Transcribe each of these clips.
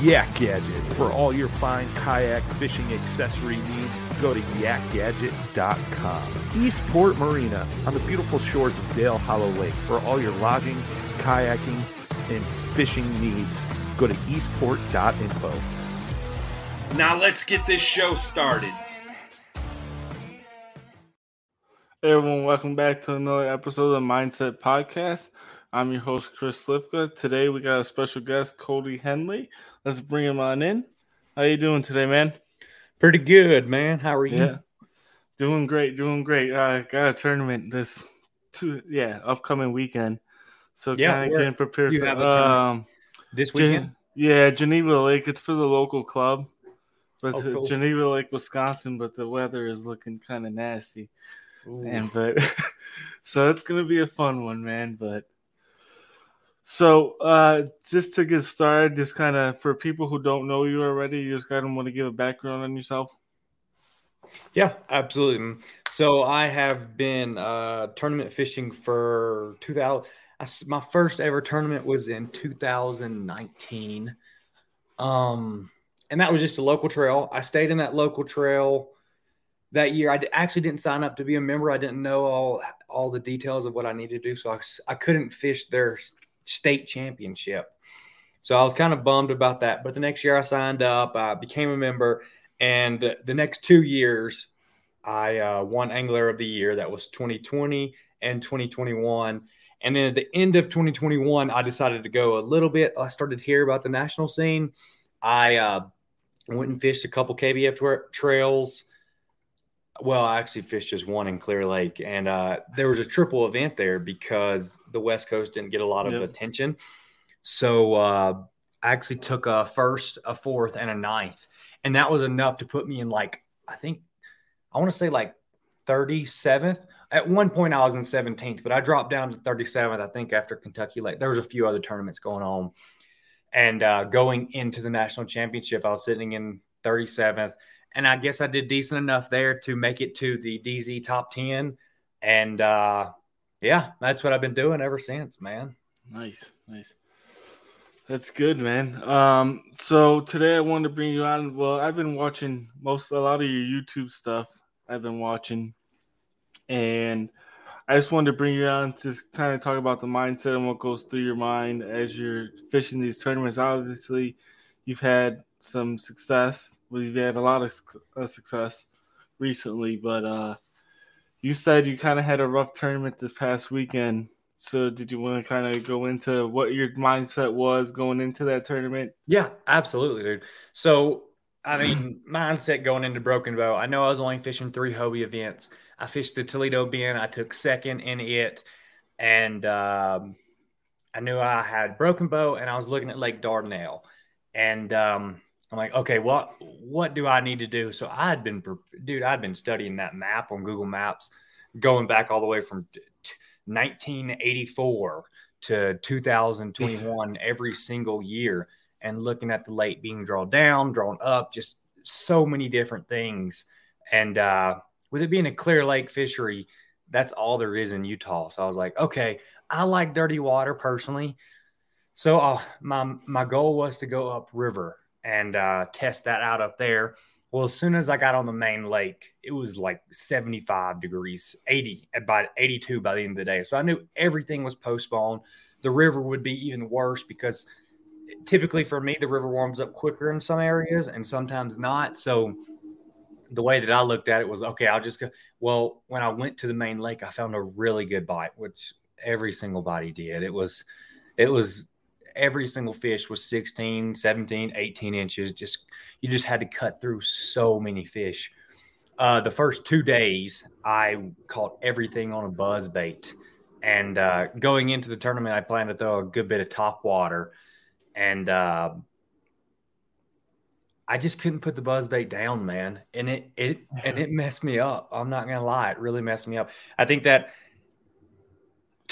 Yak Gadget. For all your fine kayak fishing accessory needs, go to yakgadget.com. Eastport Marina on the beautiful shores of Dale Hollow Lake. For all your lodging, kayaking, and fishing needs, go to eastport.info. Now let's get this show started. Hey everyone, welcome back to another episode of the Mindset Podcast. I'm your host, Chris Slivka. Today we got a special guest, Cody Henley. Let's bring him on in. How you doing today, man? Pretty good, man. How are you? Yeah. Doing great, doing great. I got a tournament this two yeah, upcoming weekend. So Yeah, kind of getting prepared you for have um This Gen- weekend? yeah, Geneva Lake. It's for the local club. But Oh, cool. Geneva Lake, Wisconsin, but the weather is looking kind of nasty. And but so it's gonna be a fun one, man. But so uh just to get started, just kind of for people who don't know you already, you just kind of want to give a background on yourself. Yeah, absolutely. So I have been uh, tournament fishing for 2000. I My first ever tournament was in 2019. Um, and that was just a local trail. I stayed in that local trail that year. I d- actually didn't sign up to be a member. I didn't know all all the details of what I needed to do, so I couldn't fish their state championship. So I was kind of bummed about that. But the next year I signed up, I became a member, and the next two years I uh, won Angler of the Year. That was 2020 and 2021. And then at the end of 2021, I decided to go a little bit. I started to hear about the national scene. I uh, went and fished a couple KBF tra- trails. Well, I actually fished just one in Clear Lake, and uh, there was a triple event there because the West Coast didn't get a lot of Yep. attention. So uh, I actually took a first, a fourth, and a ninth, and that was enough to put me in like I think I want to say like 37th. At one point, I was in 17th, but I dropped down to 37th. I think after Kentucky Lake, there was a few other tournaments going on, and uh, going into the national championship, I was sitting in 37th, and I guess I did decent enough there to make it to the DZ top 10, and uh, yeah, that's what I've been doing ever since, man. Nice, nice. That's good, man. Um, so today I wanted to bring you on. Well, I've been watching most a lot of your YouTube stuff. I've been watching, and I just wanted to bring you on to kind of talk about the mindset and what goes through your mind as you're fishing these tournaments. Obviously, you've had some success. You've had a lot of uh, success recently, but uh, you said you kind of had a rough tournament this past weekend. So, did you want to kind of go into what your mindset was going into that tournament? Yeah, absolutely, dude. So I mean, mindset going into Broken Bow. I know I was only fishing three Hobie events. I fished the Toledo Bend. I took second in it, and um, I knew I had Broken Bow, and I was looking at Lake Dardanelle, and um, I'm like, okay, what what do I need to do? So I had been, dude, I'd been studying that map on Google Maps, going back all the way from 1984 to 2021 every single year and looking at the lake being drawn down, drawn up, just so many different things. And uh, with it being a clear lake fishery, that's all there is in Utah. So I was like, okay, I like dirty water personally. So uh, my my goal was to go up river and uh, test that out up there. Well, as soon as I got on the main lake, it was like 75 degrees, 80 about 82 by the end of the day. So I knew everything was postponed. The river would be even worse because typically for me, the river warms up quicker in some areas and sometimes not. So the way that I looked at it was okay, I'll just go. Well, when I went to the main lake, I found a really good bite, which every single body did. It was, it was every single fish was 16, 17, 18 inches. Just, you just had to cut through so many fish. Uh, the first two days, I caught everything on a buzz bait. And uh, going into the tournament, I planned to throw a good bit of top water and uh, I just couldn't put the buzz bait down, man. And it it and it messed me up. I'm not gonna lie, it really messed me up. I think that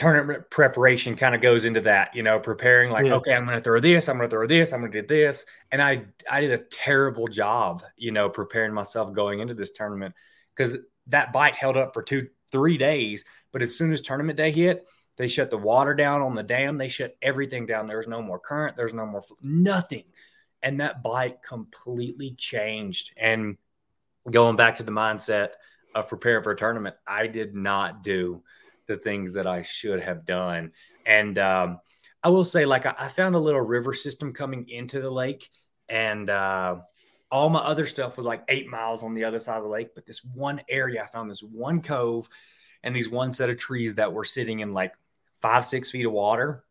tournament preparation kind of goes into that, you know, preparing like, yeah. okay, I'm gonna throw this, I'm gonna throw this, I'm gonna do this. And I I did a terrible job, you know, preparing myself going into this tournament because that bite held up for two, three days. But as soon as tournament day hit, they shut the water down on the dam. They shut everything down. There's no more current. There's no more nothing. And that bike completely changed. And going back to the mindset of preparing for a tournament, I did not do the things that I should have done. And um, I will say, like, I, found a little river system coming into the lake, and uh, all my other stuff was like eight miles on the other side of the lake. But this one area, I found this one cove and these one set of trees that were sitting in like five, six feet of water.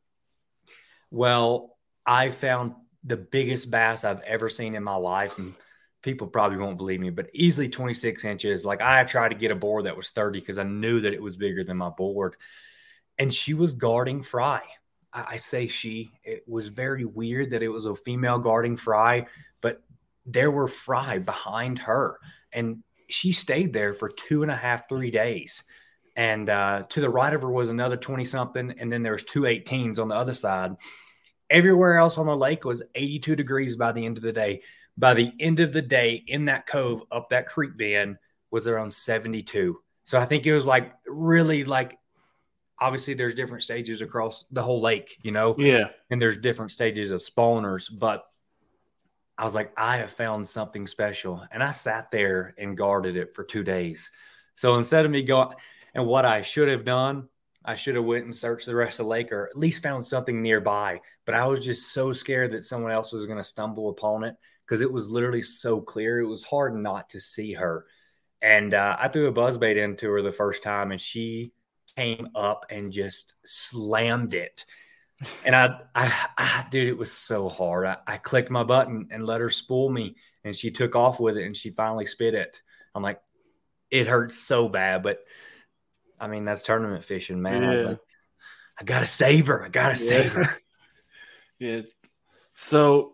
Well, I found the biggest bass I've ever seen in my life. And people probably won't believe me, but easily 26 inches. Like I tried to get a board that was 30 because I knew that it was bigger than my board. And she was guarding fry. I, I say she. It was very weird that it was a female guarding fry, but there were fry behind her. And she stayed there for two and a half, three days and uh, to the right of her was another 20 something and then there was two 18s on the other side everywhere else on the lake was 82 degrees by the end of the day by the end of the day in that cove up that creek bend was around 72 so i think it was like really like obviously there's different stages across the whole lake you know? Yeah. And there's different stages of spawners but i was like i have found something special. And i sat there and guarded it for two days. So instead of me going and what I should have done, I should have went and searched the rest of the lake or at least found something nearby. But I was just so scared that someone else was going to stumble upon it because it was literally so clear. It was hard not to see her. And uh, I threw a buzz bait into her the first time, and she came up and just slammed it. And I, I, I dude, it was so hard. I, I clicked my button and let her spool me, and she took off with it, and she finally spit it. I'm like, it hurts so bad, but I mean, that's tournament fishing, man. Yeah. I was like, I gotta save her. I gotta yeah. save her. yeah. So,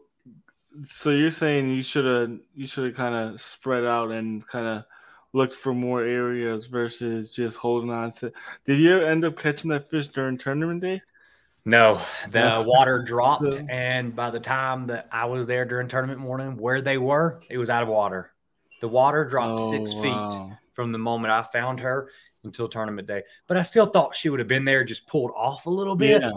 so you're saying you should have you should have kind of spread out and kind of looked for more areas versus just holding on to. Did you end up catching that fish during tournament day? No, the water dropped, and by the time that I was there during tournament morning, where they were, it was out of water. The water dropped oh, six wow. feet from the moment I found her, until tournament day. But I still thought she would have been there, just pulled off a little bit. Yeah.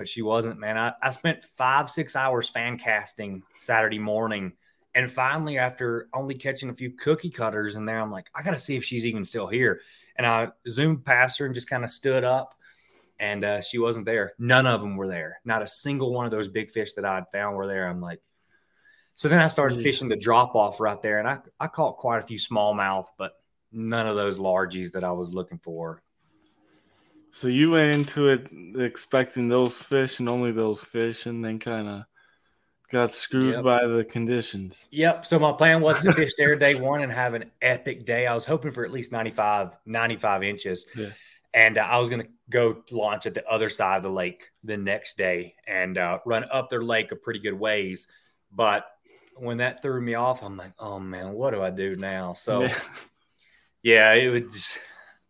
But she wasn't, man. I, I spent five, six hours fan casting Saturday morning. And finally, after only catching a few cookie cutters in there, I'm like, I got to see if she's even still here. And I zoomed past her and just kind of stood up, and uh, she wasn't there. None of them were there. Not a single one of those big fish that I'd found were there. I'm like, so then I started fishing the drop off right there, and I, I caught quite a few smallmouth, but none of those largies that I was looking for. So you went into it expecting those fish and only those fish, and then kind of got screwed Yep. by the conditions. Yep. So my plan was to fish there day one and have an epic day. I was hoping for at least 95, 95 inches. Yeah. And uh, I was going to go launch at the other side of the lake the next day and uh, run up their lake a pretty good ways. But when that threw me off, I'm like, oh man, what do I do now? So Yeah. yeah, it was. just,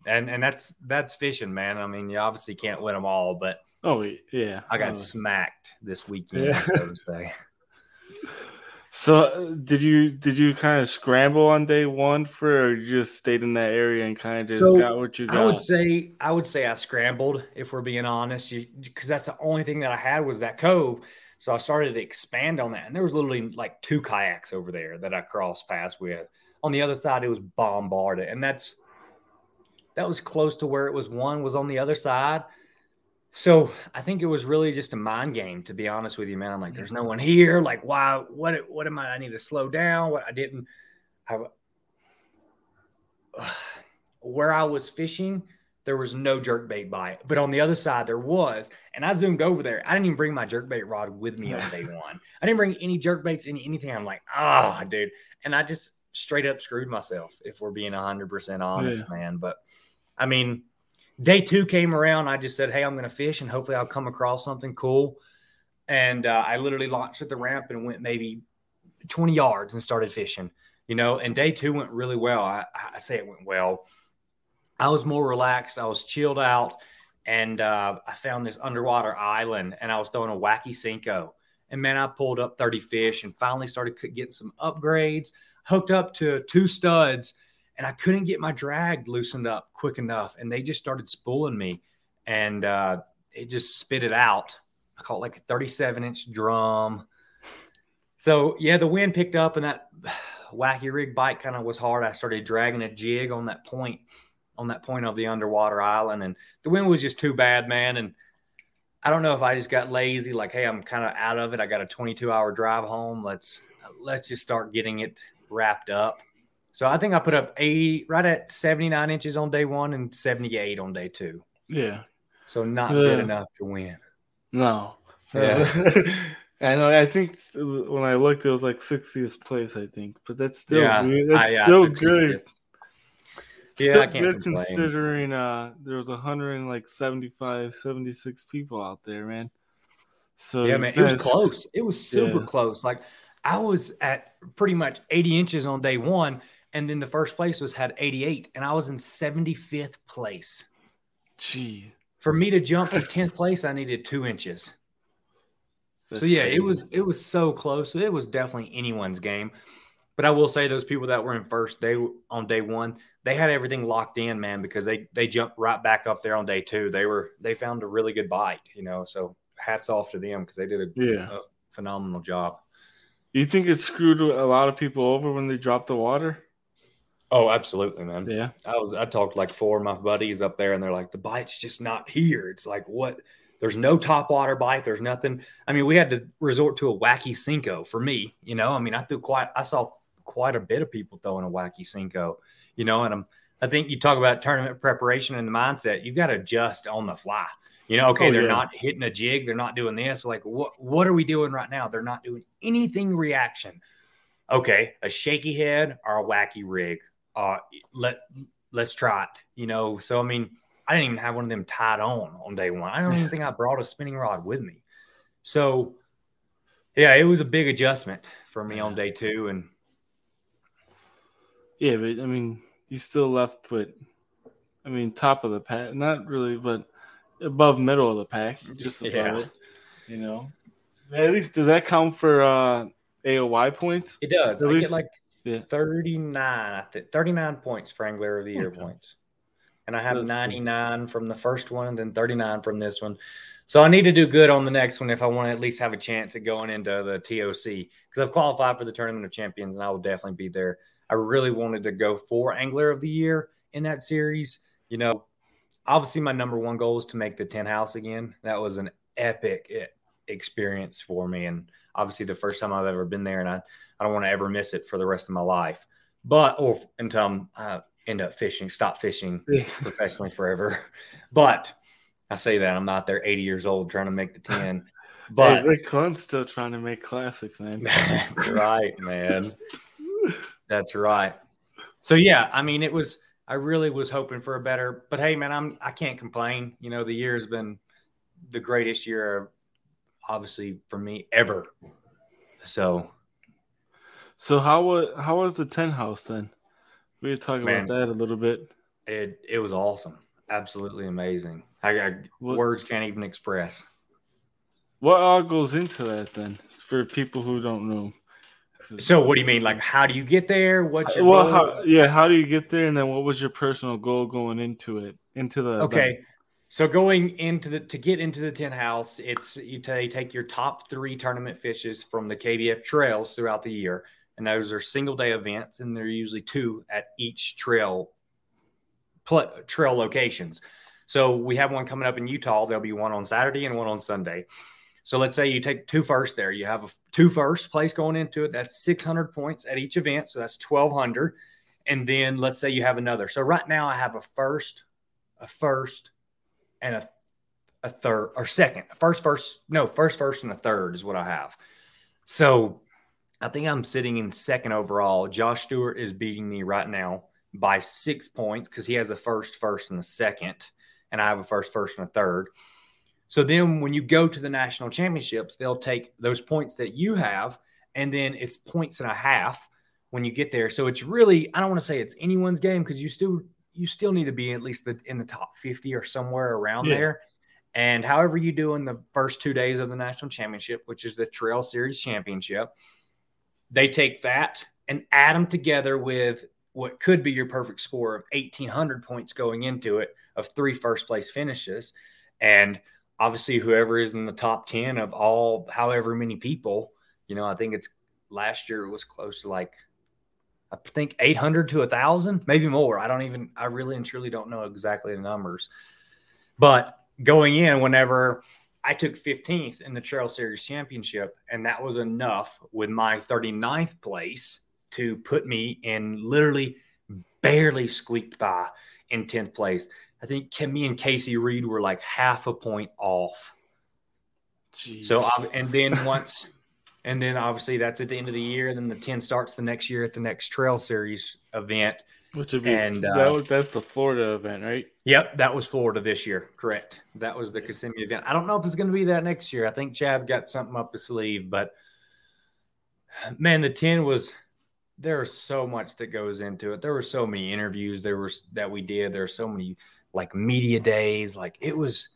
and, and that's, that's fishing, man. I mean, you obviously can't win them all, but Oh yeah, I got Uh, smacked this weekend, Yeah. so to say. So uh, did you did you kind of scramble on day one for, or you just stayed in that area and kind of So, got what you got? I would say I would say I scrambled if we're being honest, because that's the only thing that I had was that cove. So I started to expand on that, and there was literally like two kayaks over there that I crossed paths with. On the other side, it was bombarded, and that's that was close to where it was. One was on the other side. So I think it was really just a mind game, to be honest with you, man. I'm like, there's no one here. Like, why? What? What am I? I need to slow down. What I didn't have. Where I was fishing, there was no jerk bait bite, but on the other side there was. And I zoomed over there. I didn't even bring my jerk bait rod with me on day one. I didn't bring any jerk baits, any anything. I'm like, ah, dude. And I just straight up screwed myself, if we're being hundred percent honest, man. But I mean, day two came around. I just said, hey, I'm going to fish, and hopefully I'll come across something cool. And uh, I literally launched at the ramp and went maybe 20 yards and started fishing. You know, and day two went really well. I, I say it went well. I was more relaxed. I was chilled out, and uh, I found this underwater island, and I was throwing a wacky Senko. And man, I pulled up 30 fish, and finally started getting some upgrades. Hooked up to two studs, and I couldn't get my drag loosened up quick enough, and they just started spooling me, and uh, it just spit it out. I caught like a 37 inch drum. So yeah, the wind picked up, and that wacky rig bite kind of was hard. I started dragging a jig on that point on that point of the underwater island and the wind was just too bad man and i don't know if i just got lazy like hey i'm kind of out of it i got a 22 hour drive home let's let's just start getting it wrapped up so i think i put up 80 right at 79 inches on day one and 78 on day two yeah. so not Yeah. good enough to win No. Yeah. I know. I think when I looked, it was like 60th place. I think, but that's still Yeah, good. that's I- yeah, still good. Yeah, Still I can't good complain. considering uh, there was 100 and like 75, 76 people out there, man. So yeah, man, it was close. It was super Yeah. close. Like I was at pretty much 80 inches on day one, and then the first place was had 88, and I was in 75th place. Gee, For me to jump to 10th place, I needed two inches. that's so yeah, crazy. it was it was so close. It was definitely anyone's game. But I will say those people that were in first day on day one, they had everything locked in, man, because they they jumped right back up there on day two. They were they found a really good bite, you know. So hats off to them because they did a Yeah. phenomenal job. You think it screwed a lot of people over when they dropped the water? Oh, absolutely, man. Yeah. I was I talked like four of my buddies up there, and they're like, the bite's just not here. It's like what? There's no top water bite. There's nothing. I mean, we had to resort to a wacky Senko for me. You know, I mean, I threw quite. I saw quite a bit of people throwing a wacky Senko. You know, and I'm. I think you talk about tournament preparation and the mindset. You've got to adjust on the fly. You know, okay, Oh, they're yeah. not hitting a jig. They're not doing this. Like, what? What are we doing right now? They're not doing anything reaction. Okay, a shaky head or a wacky rig uh let let's try it you know so i mean i didn't even have one of them tied on on day one i don't even think i brought a spinning rod with me so yeah it was a big adjustment for me on day two and Yeah, but I mean, you still left with, I mean, top of the pack. Not really, but above middle of the pack, just above Yeah. it. You know, at least does that count for uh AOY points? it does At i least- get like yeah. 39 I think 39 points for angler of the year Okay. points and i have That's cool. 99 from the first one and then 39 from this one so i need to do good on the next one if i want to at least have a chance at going into the toc because i've qualified for the tournament of champions and i will definitely be there i really wanted to go for angler of the year in that series you know obviously my number one goal is to make the 10 house again that was an epic experience for me and obviously the first time i've ever been there and i, I don't want to ever miss it for the rest of my life but or until i'm uh, end up fishing stop fishing professionally forever but i say that i'm not there 80 years old trying to make the 10 But hey, Rick still trying to make classics, man. That's right, man. That's right. So yeah, I mean, it was. I really was hoping for a better, but hey, man, I'm. I can't complain. You know, the year has been the greatest year, obviously for me ever. So, so how was how was the ten house then? We could talk man, about that a little bit. It it was awesome, absolutely amazing. I, I words can't even express. What all goes into that then for people who don't know? So what do you mean? Like, how do you get there? What's your well, how, yeah, how do you get there? And then what was your personal goal going into it? Into the okay. Event? So going into the to get into the ten house, it's you t- take your top three tournament fishes from the KBF trails throughout the year, and those are single day events, and they're usually two at each trail pl- trail locations. So we have one coming up in Utah. There'll be one on Saturday and one on Sunday. So let's say you take two first there. You have a two first place going into it. That's 600 points at each event. So that's 1200. And then let's say you have another. So right now I have a first, a first, and a, a third or second. First, first, no, first, first, and a third is what I have. So I think I'm sitting in second overall. Josh Stewart is beating me right now by six points because he has a first, first, and a second. And I have a first, first, and a third. So then when you go to the national championships, they'll take those points that you have, and then it's points and a half when you get there. So it's really, I don't want to say it's anyone's game because you still you still need to be at least the, in the top 50 or somewhere around yeah. there. And however you do in the first two days of the national championship, which is the Trail Series Championship, they take that and add them together with what could be your perfect score of 1,800 points going into it of three first place finishes. And obviously whoever is in the top 10 of all however many people you know i think it's last year it was close to like i think 800 to a thousand maybe more i don't even i really and truly don't know exactly the numbers but going in whenever i took 15th in the trail series championship and that was enough with my 39th place to put me in literally barely squeaked by in 10th place I think me and Casey Reed were like half a point off. Jeez. So, and then once, and then obviously that's at the end of the year. And then the 10 starts the next year at the next Trail Series event. Which would be, and that uh, that's the Florida event, right? Yep, that was Florida this year. Correct. That was the Kissimmee event. I don't know if it's going to be that next year. I think Chad's got something up his sleeve, but man, the 10 was there's so much that goes into it. There were so many interviews there was that we did. There are so many like media days. Like it was,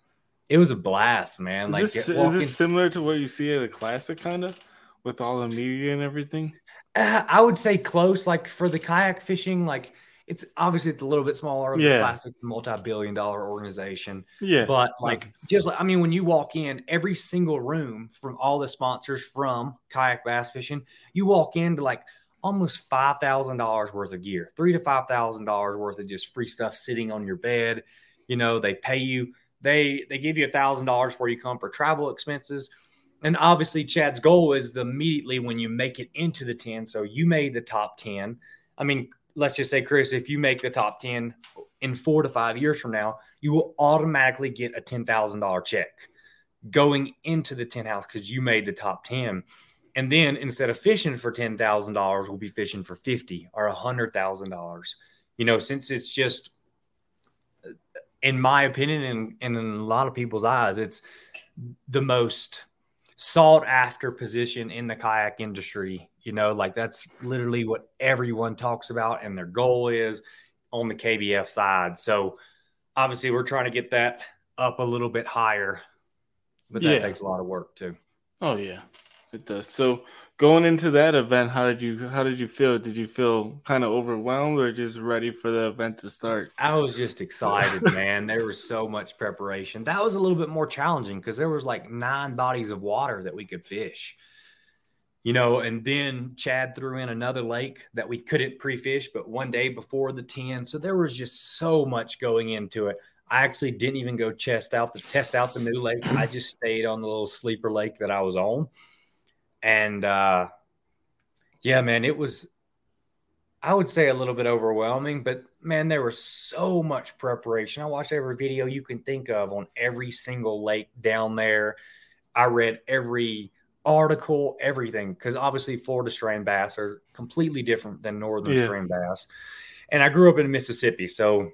it was a blast, man. Is like this, is this similar to what you see at a classic, kind of, with all the media and everything? Uh, I would say close. Like for the kayak fishing, like it's obviously it's a little bit smaller. Yeah. The classic multi-billion-dollar organization. Yeah, but like nice. just like I mean, when you walk in, every single room from all the sponsors from kayak bass fishing, you walk into like almost five thousand dollars worth of gear, three to five thousand dollars worth of just free stuff sitting on your bed. You know, they pay you, they they give you a thousand dollars before you come for travel expenses. And obviously, Chad's goal is the immediately when you make it into the 10. So you made the top 10. I mean, let's just say, Chris, if you make the top 10 in four to five years from now, you will automatically get a $10,000 check going into the 10 house because you made the top 10. And then instead of fishing for ten thousand dollars, we'll be fishing for fifty or a hundred thousand dollars. You know, since it's just, uh, in my opinion, and, and in a lot of people's eyes, it's the most sought after position in the kayak industry. You know, like that's literally what everyone talks about, and their goal is on the KBF side. So obviously, we're trying to get that up a little bit higher, but that yeah. takes a lot of work too. Oh yeah, it does. So going into that event, how did you how did you feel? Did you feel kind of overwhelmed or just ready for the event to start? I was just excited, man. There was so much preparation. That was a little bit more challenging because there was like nine bodies of water that we could fish. You know, and then Chad threw in another lake that we couldn't pre-fish, but one day before the 10. So there was just so much going into it. I actually didn't even go chest out the test out the new lake. I just stayed on the little sleeper lake that I was on and uh, yeah, man, it was. I would say a little bit overwhelming, but man, there was so much preparation. I watched every video you can think of on every single lake down there. I read every article, everything, because obviously Florida strain bass are completely different than northern Yeah. strain bass. And I grew up in Mississippi, so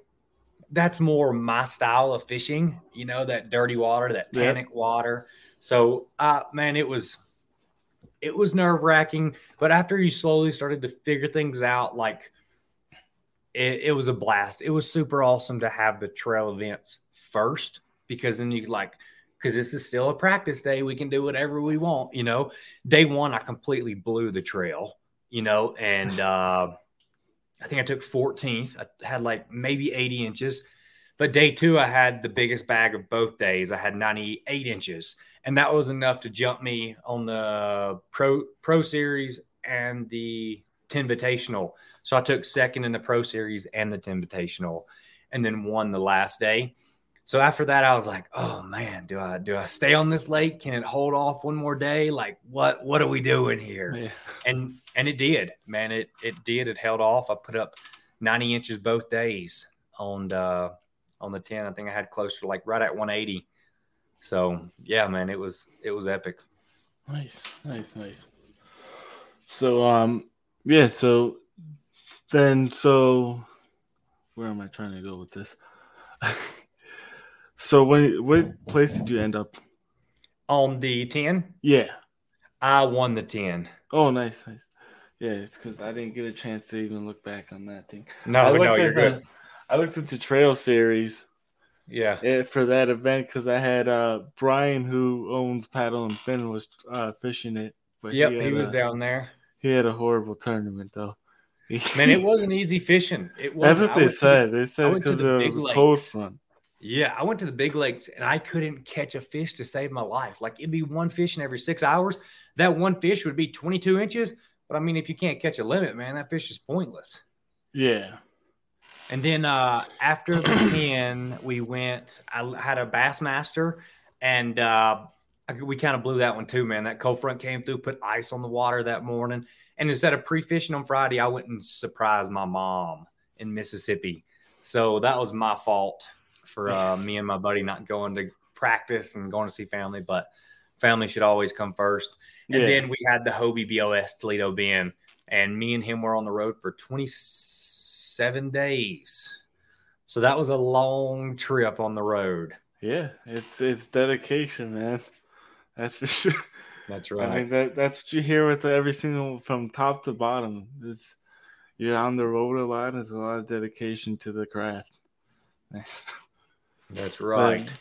that's more my style of fishing, you know, that dirty water, that Yeah. tannic water. So uh man, it was it was nerve wracking, but after you slowly started to figure things out, like it, it was a blast. It was super awesome to have the trail events first because then you like because this is still a practice day. We can do whatever we want, you know. Day one, I completely blew the trail, you know, and uh I think I took 14th. I had like maybe 80 inches. But day two, I had the biggest bag of both days. I had 98 inches, and that was enough to jump me on the pro pro series and the Tinvitational. So I took second in the pro series and the Tinvitational, and then won the last day. So after that, I was like, "Oh man, do I do I stay on this lake? Can it hold off one more day? Like, what what are we doing here?" Yeah. and and it did, man. It it did. It held off. I put up 90 inches both days on the on the 10. I think I had closer to like right at 180. So yeah, man, it was it was epic. Nice, nice, nice. So um yeah, so then so where am I trying to go with this? so when what place did you end up? On the 10, Yeah. I won the 10. Oh nice, nice. Yeah, it's because I didn't get a chance to even look back on that thing. No, no, you're the, good. I looked at the trail series Yeah. eh, for that event because I had uh Brian who owns Paddle and Fin was uh fishing it. But Yep, had he was a- down there. He had a horrible tournament though. Man, it wasn't easy fishing. It was That's what they said. They said because the it was a front. Yeah, I went to the big lakes and I couldn't catch a fish to save my life. Like it'd be one fish in every six hours. That one fish would be 22 inches. But I mean, if you can't catch a limit, man, that fish is pointless. Yeah. And then uh, after the 10, we went, I had a Bassmaster and uh, I, we kind of blew that one too, man. That cold front came through, put ice on the water that morning. And instead of pre fishing on Friday, I went and surprised my mom in Mississippi. So that was my fault for uh, me and my buddy not going to practice and going to see family. But family should always come first. And Yeah. then we had the Hobie BOS Toledo Bend, and me and him were on the road for 27 days. So that was a long trip on the road. Yeah. It's it's dedication, man. That's for sure. That's right. I mean that that's what you hear with every single from top to bottom. It's you're on the road a lot. There's a lot of dedication to the craft. That's right.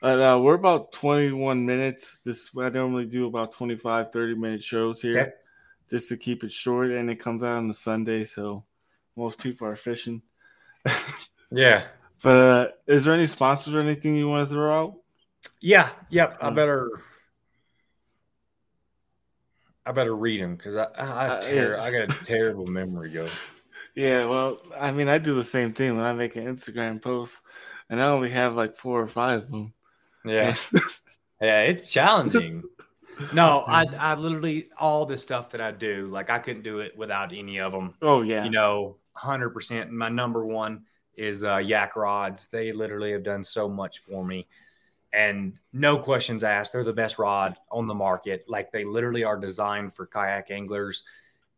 But uh, we're about 21 minutes. This I normally do about 25, 30 minute shows here Okay. just to keep it short. And it comes out on a Sunday, so most people are fishing. Yeah. But uh, is there any sponsors or anything you want to throw out? Yeah. Yep. I Mm. better. I better read them because I I, I, Uh, yeah. I got a terrible memory, yo. Yeah, well, I mean, I do the same thing when I make an Instagram post, and I only have like four or five of them. Yeah. Yeah, it's challenging. No, I I literally all the stuff that I do, like I couldn't do it without any of them. oh yeah, You know, hundred percent. My number one is uh, Yak Rods. They literally have done so much for me, and no questions asked. They're the best rod on the market. Like they literally are designed for kayak anglers,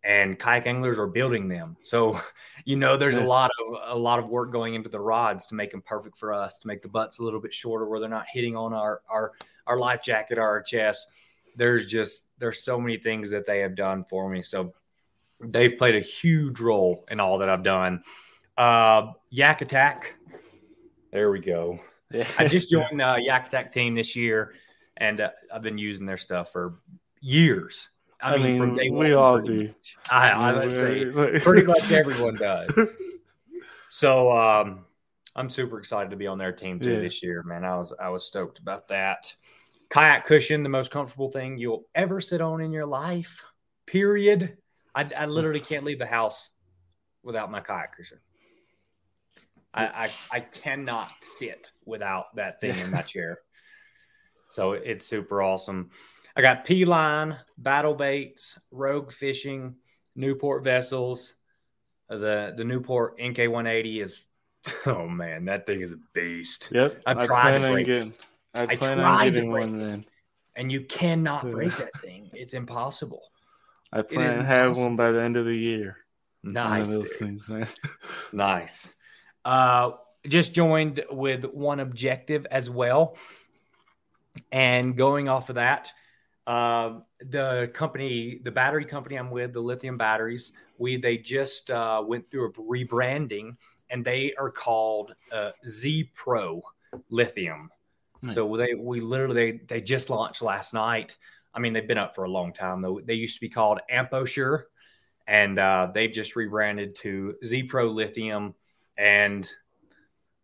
and kayak anglers are building them. So, you know, there's a lot of a lot of work going into the rods to make them perfect for us, to make the butts a little bit shorter where they're not hitting on our our our life jacket or our chest. There's just there's so many things that they have done for me. So they've played a huge role in all that I've done. Uh, Yak Attack. There we go. I just joined the Yak Attack team this year, and uh, I've been using their stuff for years. I, I mean, mean, from day we one, all pretty do. much. I, I would say pretty much everyone does. So um, I'm super excited to be on their team too Yeah. this year, man. I was I was stoked about that. Kayak cushion, the most comfortable thing you'll ever sit on in your life. Period. I, I mm. literally can't leave the house without my kayak cushion. I, I I cannot sit without that thing in my chair. So it's super awesome. I got P line, battle baits, rogue fishing, Newport vessels. The the Newport NK 180 is oh man, that thing is a beast. Yep. I've I tried to break it. getting. I I tried to break one it. then. and you cannot break that thing. It's impossible. I plan to have one by the end of the year. Nice. those things, man. nice. Uh, just joined with one objective as well. And going off of that, uh, the company, the battery company I'm with, the lithium batteries, we they just uh, went through a rebranding, and they are called uh, Z Pro Lithium. Nice. So they we literally they, they just launched last night. I mean, they've been up for a long time though. They used to be called AmpoSure, and uh, they've just rebranded to Z Pro Lithium. And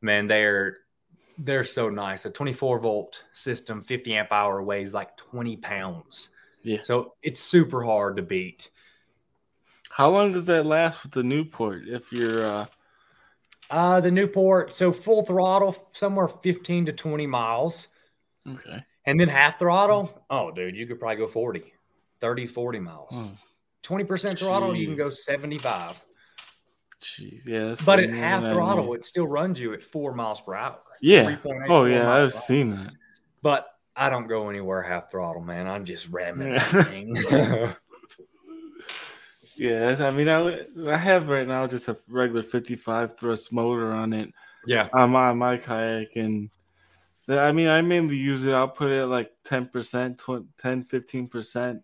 man, they're they're so nice. A 24 volt system, 50 amp hour weighs like 20 pounds. Yeah. So it's super hard to beat. How long does that last with the Newport? If you're uh uh the Newport, so full throttle somewhere 15 to 20 miles. Okay. And then half throttle, oh dude, you could probably go 40, 30, 40 miles. Hmm. 20% throttle, you can go 75. Jeez, yeah. but at half throttle, it still runs you at four miles per hour. Yeah. Oh, yeah. I've seen that. But I don't go anywhere half throttle, man. I'm just ramming yeah. thing. yeah. I mean, I, I have right now just a regular 55 thrust motor on it. Yeah. On my, my kayak. And I mean, I mainly use it. I'll put it like 10%, 20, 10, 15%,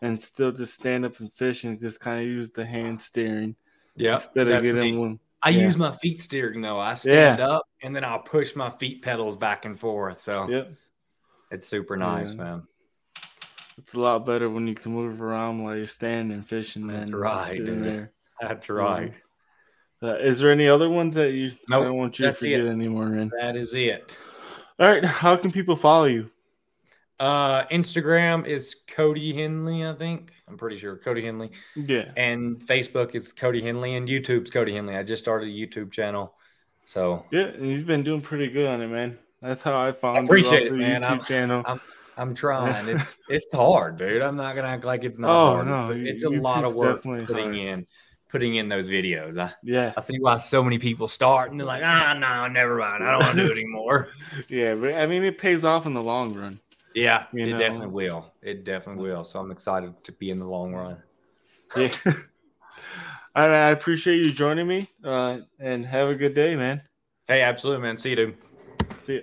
and still just stand up and fish and just kind of use the hand steering. Yeah. Instead of getting one. I yeah. use my feet steering though. I stand yeah. up and then I'll push my feet pedals back and forth. So yep. it's super nice, yeah. man. It's a lot better when you can move around while you're standing fishing than right, sitting there. That's right. Uh, is there any other ones that you nope, I don't want you to forget it. anymore? In? That is it. All right. How can people follow you? Uh, Instagram is Cody Henley, I think. I'm pretty sure Cody Henley. Yeah. And Facebook is Cody Henley, and YouTube's Cody Henley. I just started a YouTube channel, so yeah, he's been doing pretty good on it, man. That's how I found. I appreciate it, man. YouTube I'm, channel. I'm, I'm trying. It's it's hard, dude. I'm not gonna act like it's not. Oh hard. no, it's a lot of work putting hard. in putting in those videos. I, yeah, I see why so many people start and they're like, ah, no, never mind. I don't want to do it anymore. yeah, but I mean, it pays off in the long run. Yeah, you it know? definitely will. It definitely will. So I'm excited to be in the long run. Yeah. I, I appreciate you joining me uh, and have a good day, man. Hey, absolutely, man. See you, dude. See you.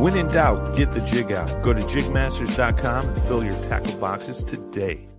When in doubt, get the jig out. Go to jigmasters.com and fill your tackle boxes today.